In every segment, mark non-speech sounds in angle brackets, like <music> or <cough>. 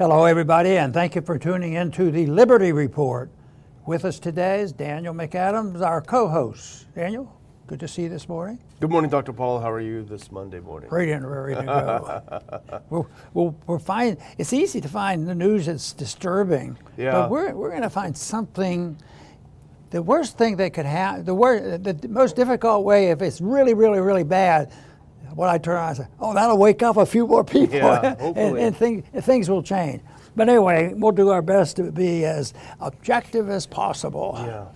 Hello, everybody, and thank you for tuning in to the Liberty Report. With us today is Daniel McAdams, our co host. Daniel, good to see you this morning. Good morning, Dr. Paul. How are you this Monday morning? Ready and ready to go. we're, we're, we're find, it's easy to find the news that's disturbing, Yeah. but we're, we're going to find something. The worst thing that could happen, the, worst, the most difficult way, if it's really, really, really bad, what I turn around and say, oh, that'll wake up a few more people Yeah, <laughs> and, hopefully. and things, things will change. But anyway, we'll do our best to be as objective as possible. Yeah,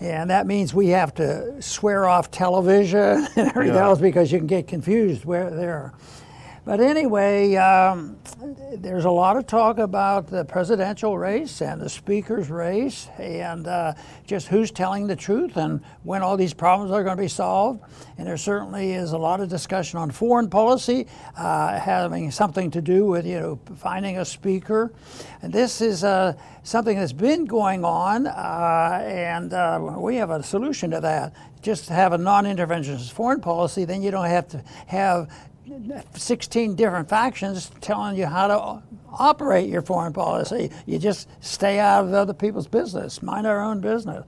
yeah. And that means we have to swear off television <laughs> and everything Yeah. else because you can get confused where there. But anyway, um, there's a lot of talk about the presidential race and the speaker's race and uh, just who's telling the truth and when all these problems are going to be solved. And there certainly is a lot of discussion on foreign policy uh, having something to do with you know finding a speaker. And this is uh, something that's been going on, uh, and uh, we have a solution to that. Just have a non-interventionist foreign policy, then you don't have to have 16 different factions telling you how to operate your foreign policy. You just stay out of other people's business, mind our own business.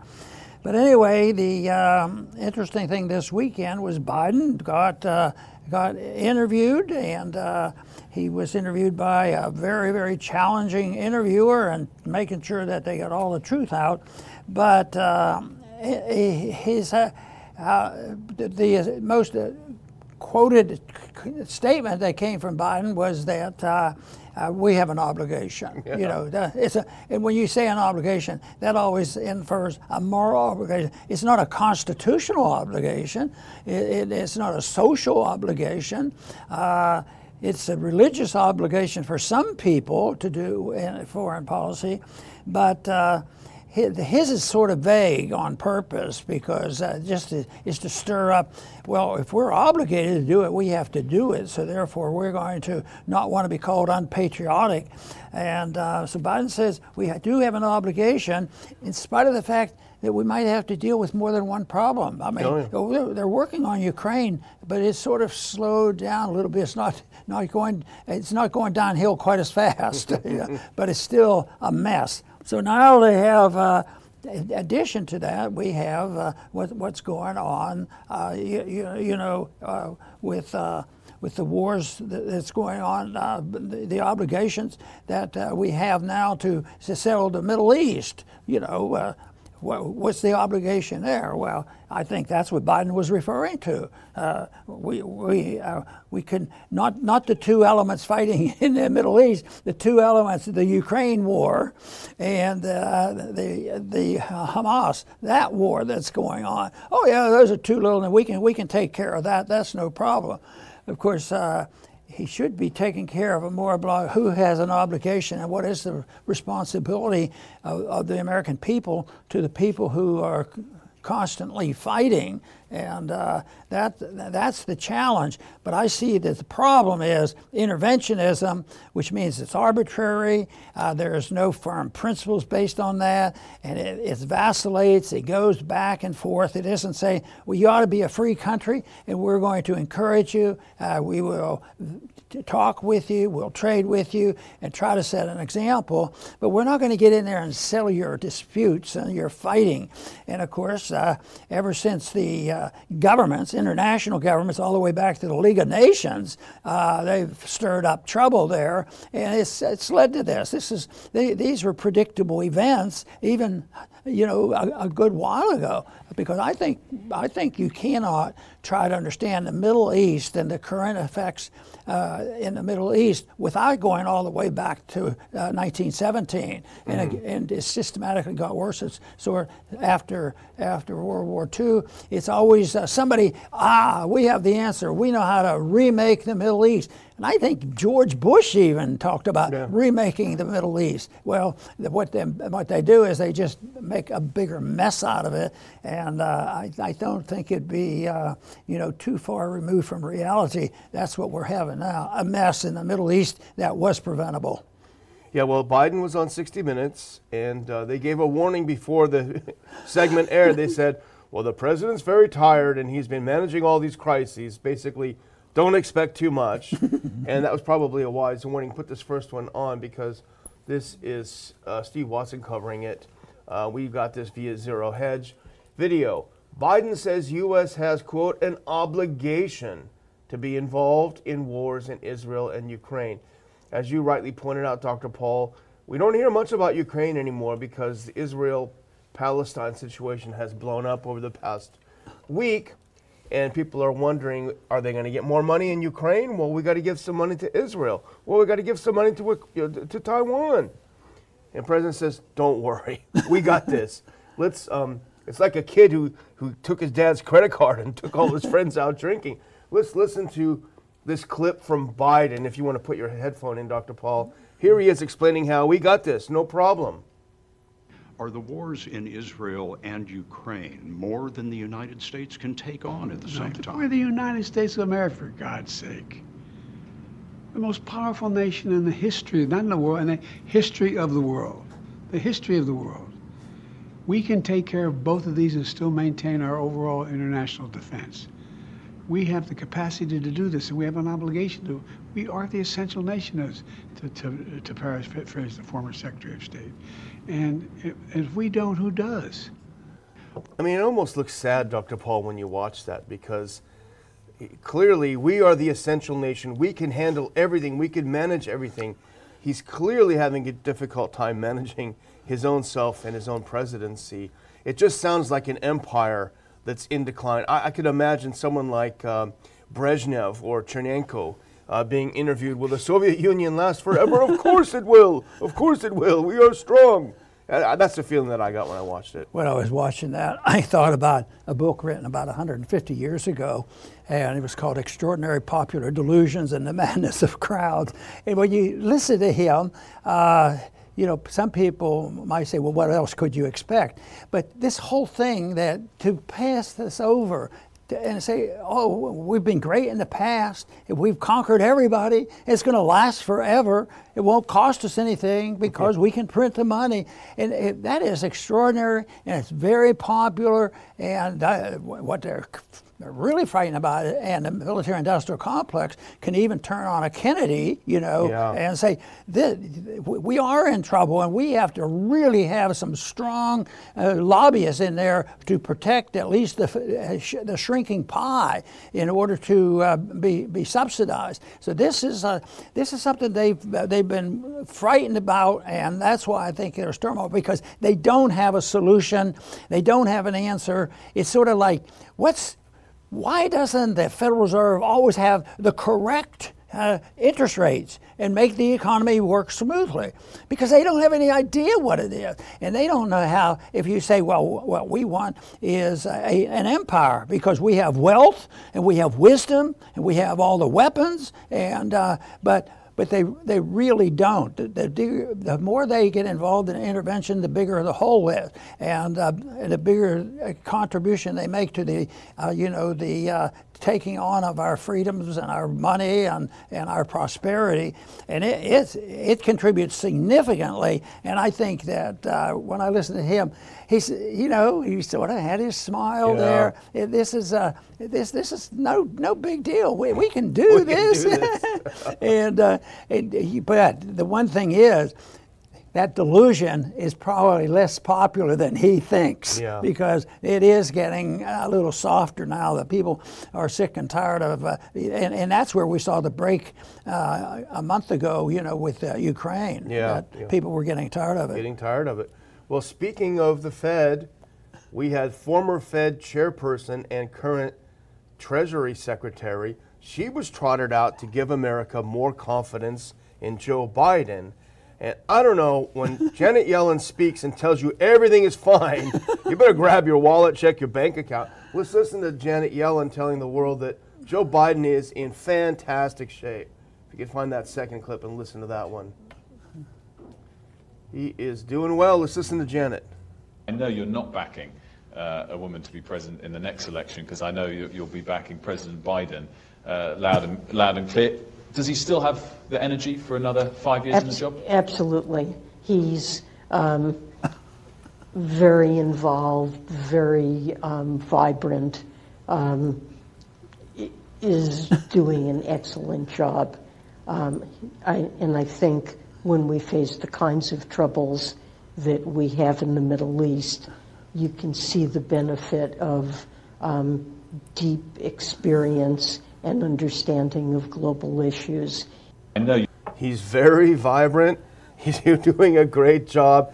But anyway, the um, interesting thing this weekend was Biden got uh, got interviewed, and uh, he was interviewed by a very very challenging interviewer, and making sure that they got all the truth out. But um, he- his uh, uh, the, the most uh, quoted statement that came from Biden was that uh, uh, we have an obligation. You know, that- it's a, and when you say an obligation, that always infers a moral obligation. It's not a constitutional obligation. It, it, it's not a social obligation. Uh, it's a religious obligation for some people to do in foreign policy, but. His, his is sort of vague on purpose because uh, just to, is to stir up. Well, if we're obligated to do it, we have to do it. So therefore, we're going to not want to be called unpatriotic. And uh, so Biden says we do have an obligation, in spite of the fact that we might have to deal with more than one problem. I mean, Oh, yeah. oh, they're, working on Ukraine, but it's sort of slowed down a little bit. It's not not going it's not going downhill quite as fast, <laughs> but it's still a mess. So now they have. Uh, in addition to that, we have uh, what, what's going on, uh, you, you, you know, uh, with uh, with the wars that's going on, uh, the, the obligations that uh, we have now to, to settle the Middle East. You know, What's the obligation there? Well, I think that's what Biden was referring to. Uh, we we uh, we can not not the two elements fighting <laughs> in the Middle East, the two elements, the Ukraine war, and uh, the the Hamas that war that's going on. Oh yeah, those are two little, and we can we can take care of that. That's no problem. Of course. He should be taking care of a more who has an obligation and what is the responsibility of, of the American people to the people who are constantly fighting, and uh, that that's the challenge. But I see that the problem is interventionism, which means it's arbitrary. Uh, there is no firm principles based on that, and it, it vacillates. It goes back and forth. It isn't saying, "Well, you ought to be a free country, and we're going to encourage you. Uh, we will." talk with you, we'll trade with you, and try to set an example. But we're not going to get in there and settle your disputes and your fighting. And of course, uh, ever since the uh, governments, international governments, all the way back to the League of Nations, uh, they've stirred up trouble there, and it's it's led to this. This is they, these were predictable events, even you know a, a good while ago. Because I think I think you cannot try to understand the Middle East and the current effects uh, in the Middle East without going all the way back to uh, 1917, and, it, and it systematically got worse. It's, so after after World War II, it's always uh, somebody. Ah, we have the answer. We know how to remake the Middle East. And I think George Bush even talked about Yeah. remaking the Middle East. Well, the- what they, what they do is they just make a bigger mess out of it, and uh, I, I don't think it'd be uh, you know too far removed from reality. That's what we're having now, a mess in the Middle East that was preventable. Yeah, well, Biden was on 60 Minutes, and uh, they gave a warning before the <laughs> segment aired. They said, well, the president's very tired, and he's been managing all these crises, basically don't expect too much. <laughs> and that was probably a wise warning. Put this first one on because this is uh, Steve Watson covering it. Uh, we got this via Zero Hedge video. Biden says U.S. has, quote, an obligation to be involved in wars in Israel and Ukraine. As you rightly pointed out, Dr. Paul, we don't hear much about Ukraine anymore because the Israel Palestine situation has blown up over the past week. And people are wondering, are they going to get more money in Ukraine? Well, we got to give some money to Israel. Well, we got to give some money to, you know, to Taiwan. And President says, don't worry, <laughs> we got this. Let's, um, it's like a kid who, who took his dad's credit card and took all his friends out drinking. Let's listen to this clip from Biden. If you want to put your headphone in, Dr. Paul, here he is explaining how we got this, no problem. Are the wars in Israel and Ukraine more than the United States can take on at the no, same time? We're the United States of America, for God's sake. The most powerful nation in the history, not in the world, in the history of the world. The history of the world. We can take care of both of these and still maintain our overall international defense. We have the capacity to do this, and we have an obligation to. We are the essential nation, as to, to, to paraphrase the former Secretary of State. And if we don't, who does? I mean, it almost looks sad, Dr. Paul, when you watch that because clearly we are the essential nation. We can handle everything, we can manage everything. He's clearly having a difficult time managing his own self and his own presidency. It just sounds like an empire that's in decline. I, I could imagine someone like uh, Brezhnev or Chernenko uh, being interviewed. Will the Soviet Union last forever? of course it will. Of course it will. We are strong. Uh, that's the feeling that I got when I watched it. When I was watching that, I thought about a book written about 150 years ago, and it was called Extraordinary Popular Delusions and the Madness of Crowds. And when you listen to him, uh, you know, some people might say, well, what else could you expect? But this whole thing that to pass this over and say, oh, we've been great in the past. We've conquered everybody. It's going to last forever. It won't cost us anything because we can print the money. And it, that is extraordinary and it's very popular. And uh, what they're really frightened about it, and the military industrial complex can even turn on a Kennedy, you know, yeah. and say, we are in trouble, and we have to really have some strong uh, lobbyists in there to protect at least the, uh, the shrinking pie in order to uh, be, be subsidized. So this is, uh, this is something they've, they've been frightened about, and that's why I think there's turmoil, because they don't have a solution, they don't have an answer. It's sort of like, what's why doesn't the Federal Reserve always have the correct uh, interest rates and make the economy work smoothly? Because they don't have any idea what it is. And they don't know how if you say well what we want is a, an empire because we have wealth and we have wisdom and we have all the weapons and uh, but but they, they really don't. The, the, the, more they get involved in intervention, the bigger the hole is, and, uh, the bigger uh, contribution they make to the, uh, you know, the uh, taking on of our freedoms and our money and, and our prosperity. And it, it contributes significantly. And I think that uh, when I listen to him, he's, you know, he sort of had his smile yeah. there. This is, uh, this, this is no, no big deal. We, we can do we this. Can do this. <laughs> and, but the one thing is, that delusion is probably less popular than he thinks yeah. because it is getting a little softer now that people are sick and tired of, uh, and, and that's where we saw the break uh, a month ago, you know, with uh, Ukraine. Yeah, yeah, People were getting tired of it. Getting tired of it. Well, speaking of the Fed, we had former Fed chairperson and current Treasury Secretary. She was trotted out to give America more confidence in Joe Biden and I don't know, when <laughs> Janet Yellen speaks and tells you everything is fine, you better grab your wallet, check your bank account. Let's listen to Janet Yellen telling the world that Joe Biden is in fantastic shape. If you can find that second clip and listen to that one. He is doing well. Let's listen to Janet. I know you're not backing uh, a woman to be president in the next election because I know you, will be backing President Biden uh, loud, and, loud and clear. Does he still have the energy for another five years Ab- in the job? Absolutely. He's um, very involved, very um, vibrant. Um, is doing an excellent job. Um, I, and I think when we face the kinds of troubles that we have in the Middle East, you can see the benefit of um, deep experience and understanding of global issues. I know you He's very vibrant. <laughs> He's doing a great job.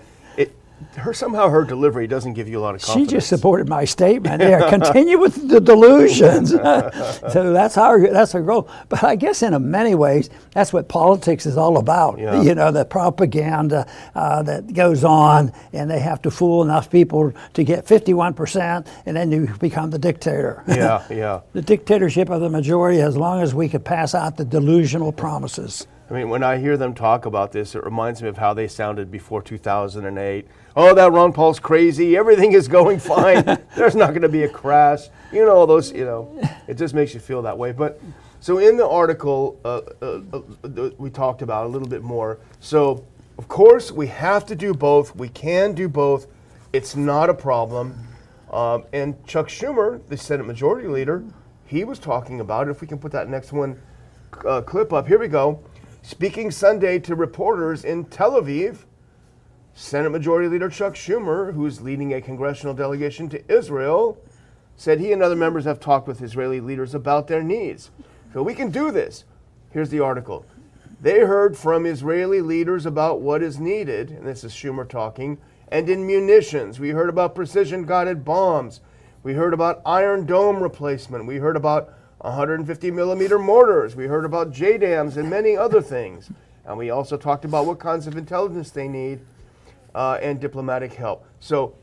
Her somehow her delivery doesn't give you a lot of She just supported my statement there. <laughs> Continue with the delusions. <laughs> so that's our that's our goal. But I guess in a many ways, that's what politics is all about. Yeah. You know, the propaganda uh, that goes on, and they have to fool enough people to get 51%, and then you become the dictator. yeah, <laughs> yeah. the dictatorship of the majority, as long as we could pass out the delusional promises. I mean, when I hear them talk about this, it reminds me of how they sounded before 2008. Oh, that Ron Paul's crazy. Everything is going <laughs> fine. There's not going to be a crash. You know, all those, you know, it just makes you feel that way. But so in the article, uh, uh, uh, we talked about a little bit more. So, of course, we have to do both. We can do both. It's not a problem. Um, and Chuck Schumer, the Senate Majority Leader, he was talking about it. If we can put that next one uh, clip up, here we go. Speaking Sunday to reporters in Tel Aviv, Senate Majority Leader Chuck Schumer, who's leading a congressional delegation to Israel, said he and other members have talked with Israeli leaders about their needs. So we can do this. Here's the article. They heard from Israeli leaders about what is needed, and this is Schumer talking, and in munitions. We heard about precision guided bombs. We heard about Iron Dome replacement. We heard about 150 millimeter mortars. We heard about JDAMs and many other things. And we also talked about what kinds of intelligence they need uh, and diplomatic help. So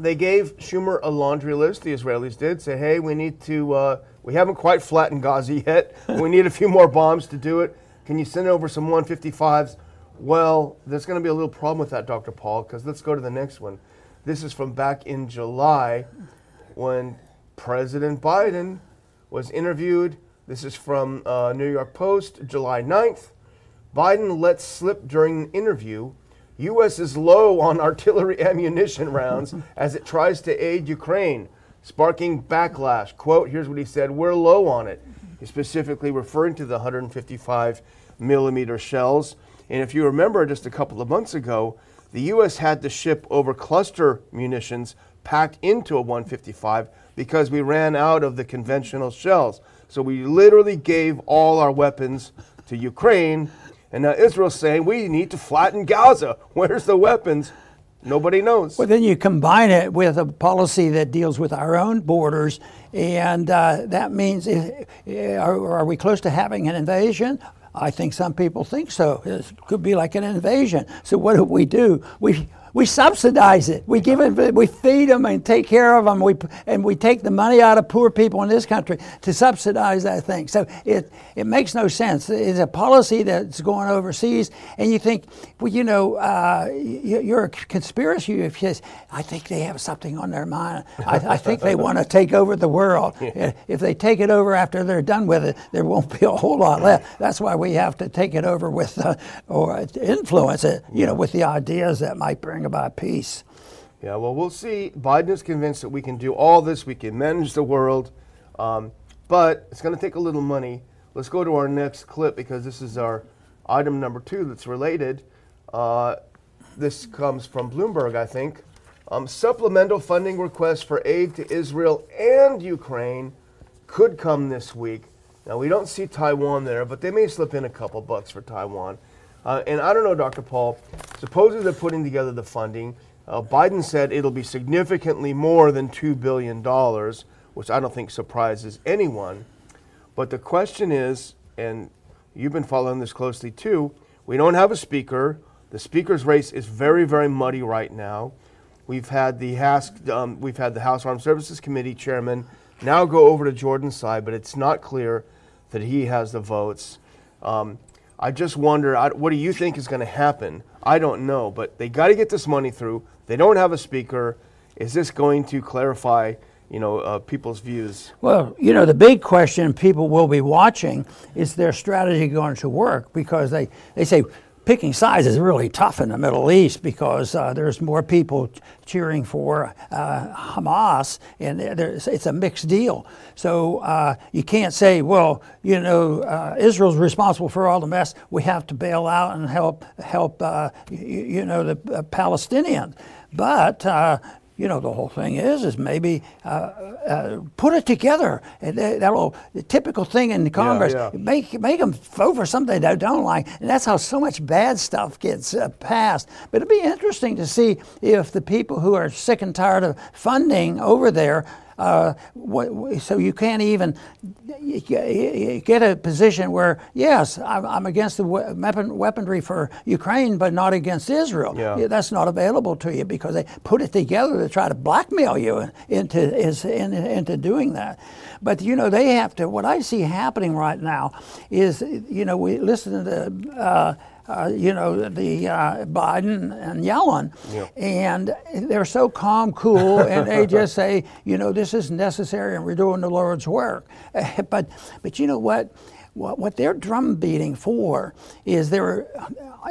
they gave Schumer a laundry list, the Israelis did, say, hey, we need to, uh, we haven't quite flattened Gaza yet. <laughs> we need a few more bombs to do it. Can you send over some 155s? Well, there's going to be a little problem with that, Dr. Paul, because let's go to the next one. This is from back in July when President Biden was interviewed. This is from uh, New York Post, July 9th. Biden lets slip during an interview U.S. is low on <laughs> artillery ammunition rounds <laughs> as it tries to aid Ukraine, sparking backlash. Quote, here's what he said We're low on it. He's specifically referring to the 155 millimeter shells. And if you remember, just a couple of months ago, the U.S. had to ship over cluster munitions packed into a 155 because we ran out of the conventional shells. So we literally gave all our weapons to Ukraine. And now Israel's saying we need to flatten Gaza. <laughs> Where's the weapons? Nobody knows. Well, then you combine it with a policy that deals with our own borders, and uh, that means uh, are, are we close to having an invasion? I think some people think so. It could be like an invasion. So what do we do? We we subsidize it. We give it. We feed them and take care of them. We and we take the money out of poor people in this country to subsidize that thing. So it it makes no sense. It's a policy that's going overseas, and you think, well, you know, uh, you're a conspiracy. If you, I think they have something on their mind. I, I think they <laughs> want to take over the world. If they take it over after they're done with it, there won't be a whole lot left. That's why we have to take it over with uh, or influence it. You know, with the ideas that might bring about peace. Yeah, well, we'll see. Biden is convinced that we can do all this. We can manage the world, um, but it's going to take a little money. Let's go to our next clip because this is our item number two that's related. Uh, this comes from Bloomberg, I think. Um, supplemental funding requests for aid to Israel and Ukraine could come this week. Now, we don't see Taiwan there, but they may slip in a couple bucks for Taiwan. Uh, and I don't know, Dr. Paul, supposedly they're putting together the funding. Uh, Biden said it'll be significantly more than $2 billion, which I don't think surprises anyone. But the question is, and you've been following this closely too, we don't have a speaker. The speaker's race is very, very muddy right now. We've had the House, um, we've had the House Armed Services Committee chairman now go over to Jordan's side, but it's not clear that he has the votes. Um, I just wonder, I, what do you think is going to happen? I don't know, but they got to get this money through. They don't have a speaker. Is this going to clarify, you know, uh, people's views? Well, you know, the big question people will be watching is their strategy going to work because they, they say, picking sides is really tough in the Middle East because uh, there's more people cheering for uh, Hamas, and it's a mixed deal. So uh, you can't say, well, you know, uh, Israel's responsible for all the mess. We have to bail out and help help uh, you, know the uh, Palestinians. But you know, the whole thing is, is maybe uh, uh, put it together. And that will the typical thing in Congress, yeah, yeah. make make them vote for something they don't like, and that's how so much bad stuff gets uh, passed. But it'd be interesting to see if the people who are sick and tired of funding over there uh, so you can't even get a position where, yes, I'm against the weaponry for Ukraine, but not against Israel. Yeah. That's not available to you because they put it together to try to blackmail you into, into doing that. But, you know, they have to, what I see happening right now is, you know, we listen to, uh, uh, you know, the uh, Biden and Yellen, yeah. and they're so calm, cool, and they <laughs> just say, you know, this is necessary, and we're doing the Lord's work. <laughs> but, but you know what? What, what they're drum beating for is there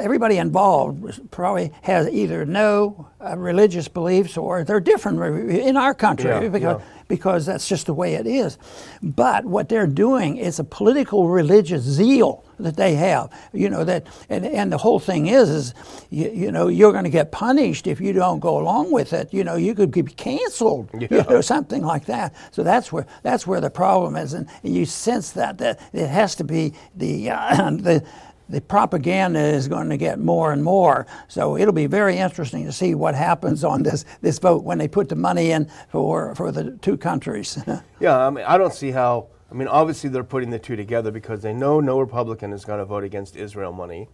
everybody involved probably has either no uh, religious beliefs or they're different in our country yeah, because yeah because that's just the way it is. But what they're doing is a political religious zeal that they have. You know that, and, and the whole thing is, is you, you know you're going to get punished if you don't go along with it. You know you could be canceled. Yeah. You know something like that. So that's where that's where the problem is, and you sense that that it has to be the uh, <clears throat> the the propaganda is going to get more and more. So it'll be very interesting to see what happens on this, this vote when they put the money in for, for the two countries. <laughs> yeah, I mean, I don't see how. I mean, obviously they're putting the two together because they know no Republican is going to vote against Israel money,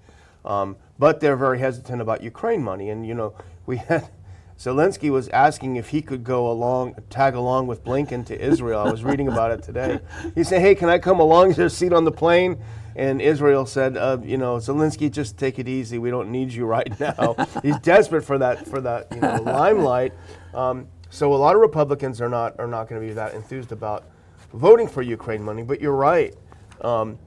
um, but they're very hesitant about Ukraine money. And you know, we had <laughs> Zelensky was asking if he could go along, tag along with Blinken to Israel. I was reading about it today. He said, "Hey, can I come along? Is a seat on the plane?" And Israel said, uh, you know, Zelensky, just take it easy. We don't need you right <laughs> now. He's desperate for that for that you know limelight. Um, so a lot of Republicans are not are not going to be that enthused about voting for Ukraine money. But you're right. Um,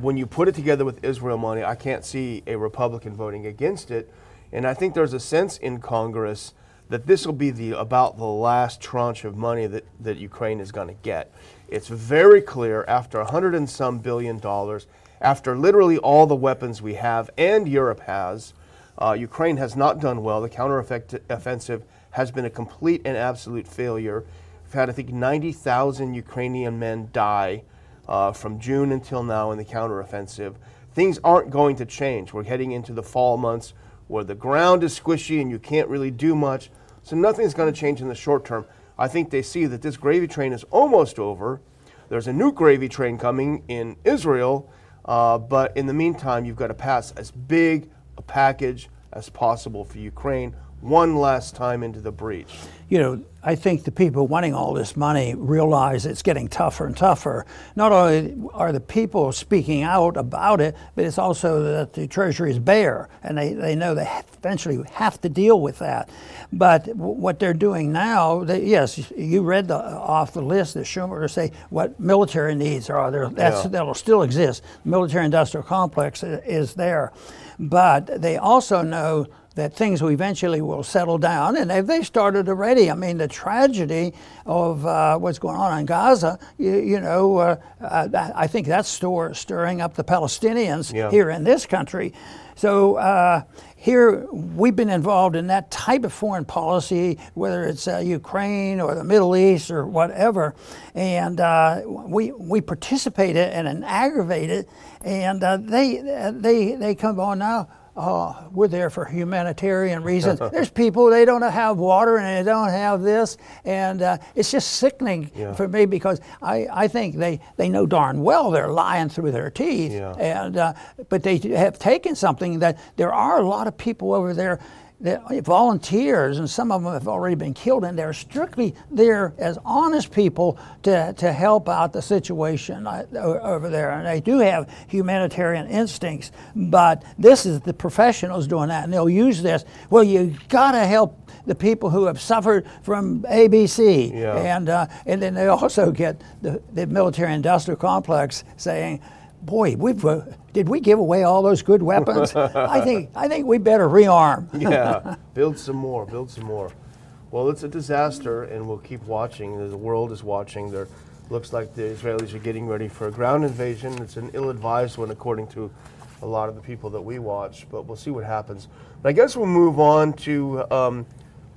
when you put it together with Israel money, I can't see a Republican voting against it. And I think there's a sense in Congress that this will be the about the last tranche of money that, that Ukraine is going to get. It's very clear after a hundred and some billion dollars after literally all the weapons we have and Europe has, uh, Ukraine has not done well. The counteroffensive has been a complete and absolute failure. We've had, I think, 90,000 Ukrainian men die uh, from June until now in the counteroffensive. Things aren't going to change. We're heading into the fall months where the ground is squishy and you can't really do much. So nothing's going to change in the short term. I think they see that this gravy train is almost over. There's a new gravy train coming in Israel uh, but in the meantime, you've got to pass as big a package as possible for Ukraine one last time into the breach. You know, I think the people wanting all this money realize it's getting tougher and tougher. Not only are the people speaking out about it, but it's also that the Treasury is bare, and they, they know they eventually have to deal with that. But what they're doing now, they, yes, you read the, off the list that Schumer say what military needs are there. That's, yeah. That'll still exist. The military industrial complex is there. But they also know that things eventually will settle down, and they've, they started already. I mean, the tragedy of uh, what's going on in Gaza, you, you know, uh, uh, I think that's stir, stirring up the Palestinians yeah. here in this country. So uh, here we've been involved in that type of foreign policy, whether it's uh, Ukraine or the Middle East or whatever, and uh, we we participate in and aggravate it, and they they they come on now oh, we're there for humanitarian reasons. <laughs> There's people, they don't have water and they don't have this. And uh, it's just sickening yeah. for me because I, I think they, they know darn well they're lying through their teeth. Yeah. And, uh, but they have taken something that there are a lot of people over there volunteers, and some of them have already been killed, and they're strictly there as honest people to, to help out the situation uh, over there. And they do have humanitarian instincts, but this is the professionals doing that, and they'll use this. Well, you got to help the people who have suffered from ABC, yeah. and uh, and then they also get the, the military industrial complex saying boy, we've uh, did we give away all those good weapons? I <laughs> think I think we better rearm. <laughs> yeah, <laughs> build some more, build some more. Well, it's a disaster, and we'll keep watching. The world is watching. There looks like the Israelis are getting ready for a ground invasion. It's an ill-advised one, according to a lot of the people that we watch. But we'll see what happens. But I guess we'll move on to um,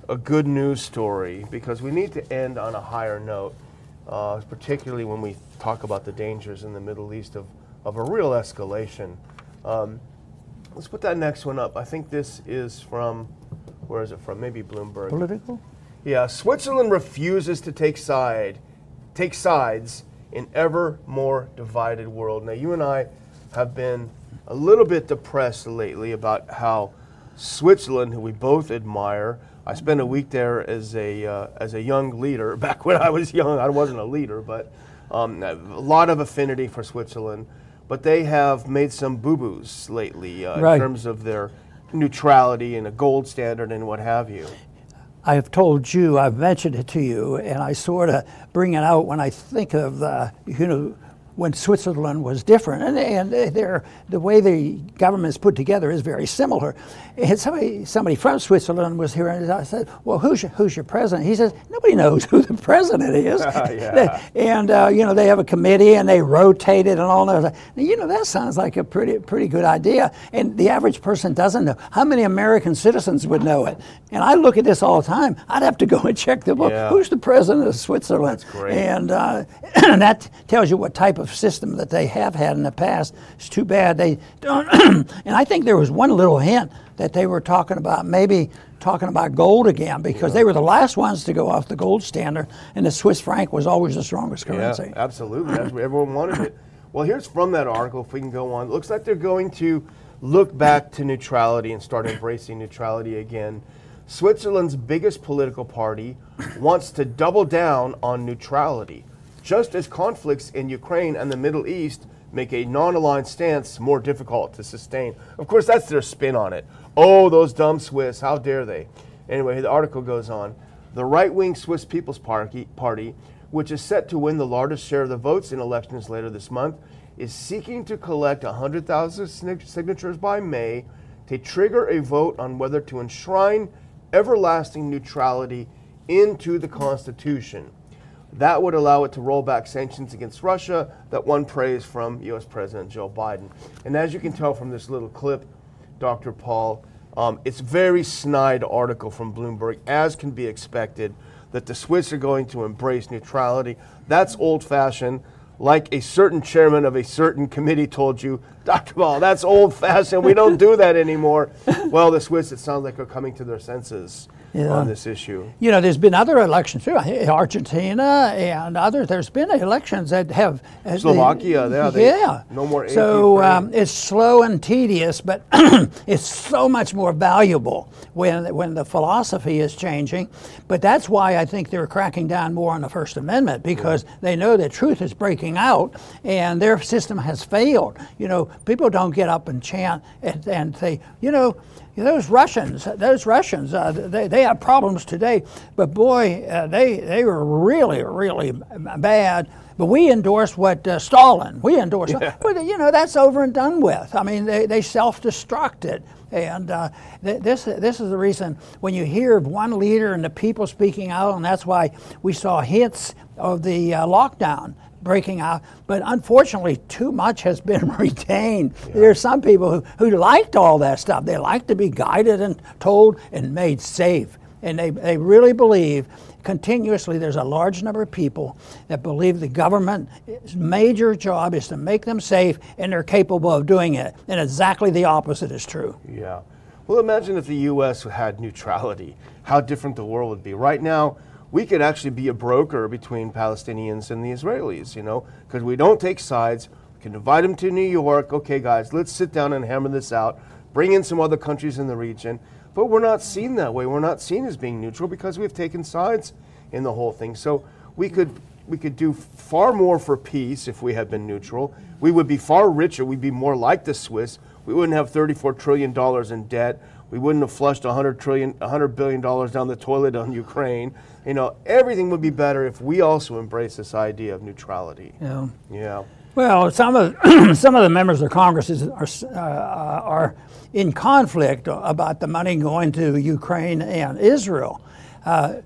a good news story because we need to end on a higher note, uh, particularly when we talk about the dangers in the Middle East of, of a real escalation. Um, let's put that next one up. I think this is from where is it from? Maybe Bloomberg. Politico? Yeah, Switzerland refuses to take side, take sides in ever more divided world. Now, you and I have been a little bit depressed lately about how Switzerland, who we both admire, I spent a week there as a uh, as a young leader. <laughs> Back when I was young, I wasn't a leader, but um, a lot of affinity for Switzerland. But they have made some boo boos lately uh, Right. in terms of their neutrality and a gold standard and what have you. I have told you, I've mentioned it to you, and I sort of bring it out when I think of the, you know, when Switzerland was different, and and the way the government is put together is very similar. And somebody somebody from Switzerland was here, and I said, "Well, who's your, who's your president?" He says, "Nobody knows <laughs> who the president is." <laughs> Yeah. <laughs> and uh, you know they have a committee and they rotate it and all that. Now, you know that sounds like a pretty pretty good idea, and the average person doesn't know. How many American citizens would know it? And I look at this all the time. I'd have to go and check the book. Yeah. Who's the president of Switzerland? That's great. And uh, <clears throat> that tells you what type of system that they have had in the past. It's too bad they don't. <clears throat> and I think there was one little hint that they were talking about maybe talking about gold again because they were the last ones to go off the gold standard, and the Swiss franc was always the strongest currency. Yeah, absolutely. That's what everyone wanted it. Well, here's from that article, if we can go on. It looks like they're going to look back to neutrality and start embracing neutrality again. Switzerland's biggest political party wants to double down on neutrality, just as conflicts in Ukraine and the Middle East make a non aligned stance more difficult to sustain. Of course, that's their spin on it. Oh, those dumb Swiss, how dare they? Anyway, the article goes on. The right wing Swiss People's Party, Party, which is set to win the largest share of the votes in elections later this month, is seeking to collect 100,000 signatures by May to trigger a vote on whether to enshrine everlasting neutrality into the Constitution. That would allow it to roll back sanctions against Russia that won praise from US President Joe Biden. And as you can tell from this little clip, Dr. Paul, um, it's very snide article from Bloomberg, as can be expected, that the Swiss are going to embrace neutrality. That's old fashioned. Like a certain chairman of a certain committee told you, Dr. Paul, that's old fashioned. We don't do that anymore. <laughs> well, the Swiss, it sounds like, are coming to their senses Yeah. on this issue. You know, there's been other elections too. Argentina and others. There's been elections that have uh, Slovakia, yeah, they- yeah. no more So um, it's slow and tedious, but <clears throat> it's so much more valuable when when the philosophy is changing. But that's why I think they're cracking down more on the First Amendment because they know that truth is breaking out and their system has failed. You know, people don't get up and chant and, and say, you know. Those Russians, those Russians, uh, they, they have problems today, but boy, uh, they, they were really, really bad. But we endorse what uh, Stalin, we endorse, <laughs> but you know, that's over and done with. I mean, they, they self destructed. And uh, th- this, this is the reason when you hear of one leader and the people speaking out, and that's why we saw hints of the uh, lockdown breaking out. But unfortunately, too much has been <laughs> retained. There are some people who, who liked all that stuff. They like to be guided and told and made safe. And they, they really believe continuously there's a large number of people that believe the government's major job is to make them safe and they're capable of doing it. And exactly the opposite is true. Yeah. Well, imagine if the U.S. had neutrality, how different the world would be. Right now, we could actually be a broker between Palestinians and the Israelis, you know, because we don't take sides. We can invite them to New York. Okay, guys, let's sit down and hammer this out. Bring in some other countries in the region. But we're not seen that way. We're not seen as being neutral because we've taken sides in the whole thing. So we could we could do far more for peace if we had been neutral. We would be far richer. We'd be more like the Swiss. We wouldn't have 34 trillion dollars in debt. We wouldn't have flushed 100 trillion, 100 billion dollars down the toilet on Ukraine. You know, everything would be better if we also embrace this idea of neutrality. Know. Yeah. Well, some of <clears throat> some of the members of Congress is, are uh, are in conflict about the money going to Ukraine and Israel. Uh,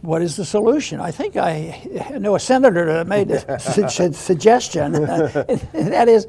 what is the solution? I think I know a senator that made a <laughs> su- suggestion, <laughs> that is,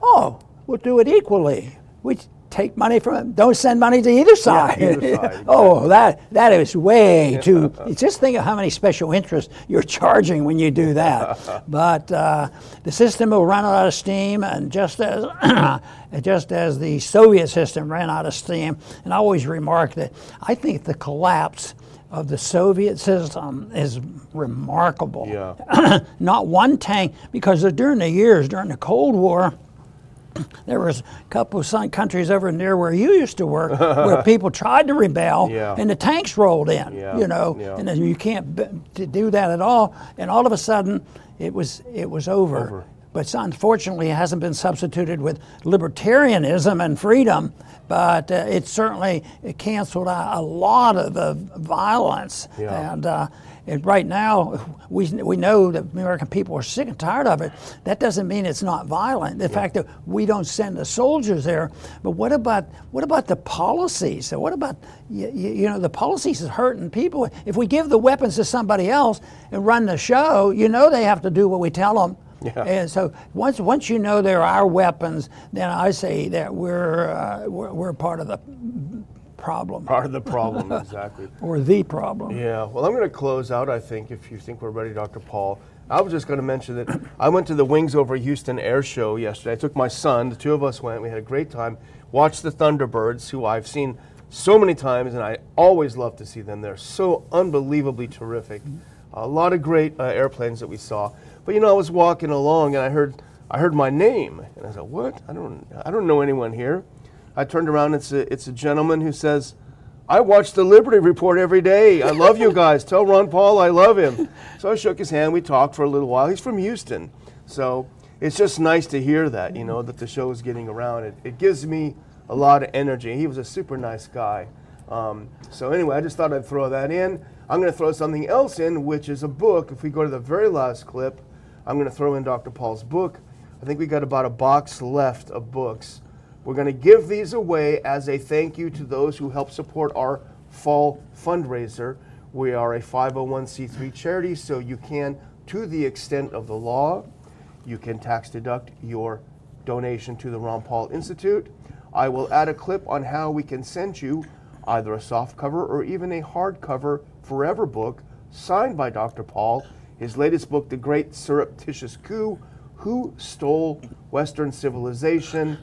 oh, we'll do it equally. We take money from it. don't send money to either <laughs> side. Yeah, either side. oh, that that is way too. just think of how many special interests you're <laughs> charging when you do that. <laughs> but uh, the system will run out of steam, and just as <clears throat> just as the Soviet system ran out of steam, and I always remark that I think the collapse of the Soviet system is remarkable. Yeah. <clears throat> Not one tank, because during the years during the Cold War <coughs> there was a couple of some countries over near where you used to work where <laughs> people tried to rebel Yeah. and the tanks rolled in Yeah, you know yeah. and then you can't b- do that at all and all of a sudden it was it was over, Over. but unfortunately it hasn't been substituted with libertarianism and freedom but uh, it certainly it canceled out a lot of the violence Yeah. and uh, and right now, we, we know that the American people are sick and tired of it. That doesn't mean it's not violent. The fact that we don't send the soldiers there, but what about what about the policies? So what about you, you know the policies is hurting people. If we give the weapons to somebody else and run the show, you know they have to do what we tell them. Yeah. And so once once you know they're our weapons, then I say that we're uh, we're, we're part of the problem Part of the problem, <laughs> exactly. or the problem. Yeah, well, I'm going to close out, I think, if you think we're ready, Dr. Paul. I was just going to mention that I went to the Wings Over Houston Air Show yesterday. I took my son, the two of us went, we had a great time. Watched the Thunderbirds, who I've seen so many times, and I always love to see them. They're so unbelievably terrific. A lot of great uh, airplanes that we saw. But you know, I was walking along and I heard, I heard my name, and I said, "What? I don't, I don't know anyone here." I turned around. It's a, it's a gentleman who says, I watch the Liberty Report every day. I love you guys. Tell Ron Paul I love him. So I shook his hand. We talked for a little while. He's from Houston. So it's just nice to hear that, you know, that the show is getting around. It, it gives me a lot of energy. He was a super nice guy. Um, so anyway, I just thought I'd throw that in. I'm going to throw something else in, which is a book. If we go to the very last clip, I'm going to throw in Dr. Paul's book. I think we got about a box left of books. We're going to give these away as a thank you to those who help support our fall fundraiser. We are a 501c3 charity, so you can, to the extent of the law, you can tax deduct your donation to the Ron Paul Institute. I will add a clip on how we can send you either a soft cover or even a hardcover forever book signed by Dr. Paul. His latest book, The Great Surreptitious Coup Who Stole Western Civilization?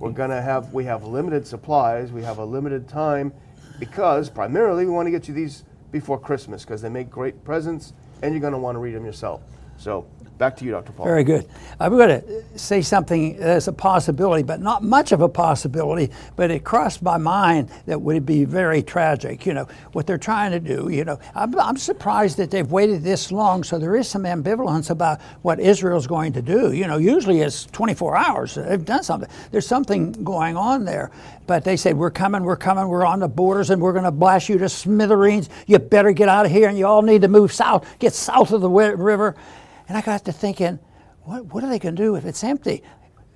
We're gonna have we have limited supplies, we have a limited time because primarily we want to get you these before Christmas because they make great presents and you're gonna want to read them yourself. So back to you, Dr. Paul. Very good. I'm going to say something as a possibility, but not much of a possibility, but it crossed my mind that would be very tragic. You know, what they're trying to do, you know, I'm, I'm surprised that they've waited this long, so there is some ambivalence about what Israel's going to do. You know, usually it's 24 hours. They've done something. There's something going on there. But they said, we're coming, we're coming, we're on the borders, and we're going to blast you to smithereens. You better get out of here, and you all need to move south, get south of the river. And I got to thinking, what, what are they going to do if it's empty?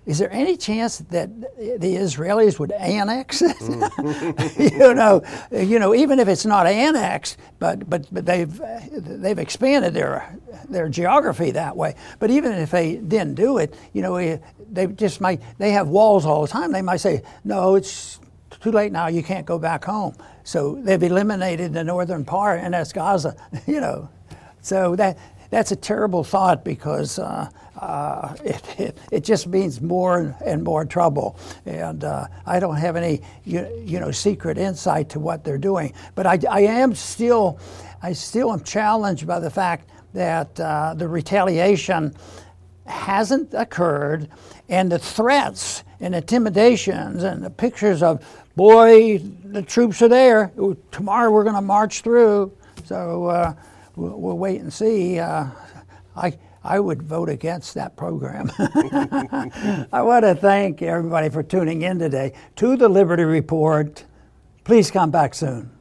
Is there any chance that the Israelis would annex it? <laughs> you know, you know, even if it's not annexed, but but, but they've they've expanded their their geography that way. But even if they didn't do it, you know, eh, they just might they have walls all the time. They might say, no, it's too late now. You can't go back home. So they've eliminated the northern part, and that's Gaza. <laughs> You know, so that that's a terrible thought because uh, uh, <laughs> it, it, it just means more and more trouble. And uh, I don't have any you, you know secret insight to what they're doing, but I, I am still I still am challenged by the fact that uh, the retaliation hasn't occurred, and the threats and intimidations and the pictures of boy the troops are there tomorrow we're going to march through. So uh, we'll, we'll wait and see. Uh, I, I would vote against that program. <laughs> I want to thank everybody for tuning in today to the Liberty Report. Please come back soon.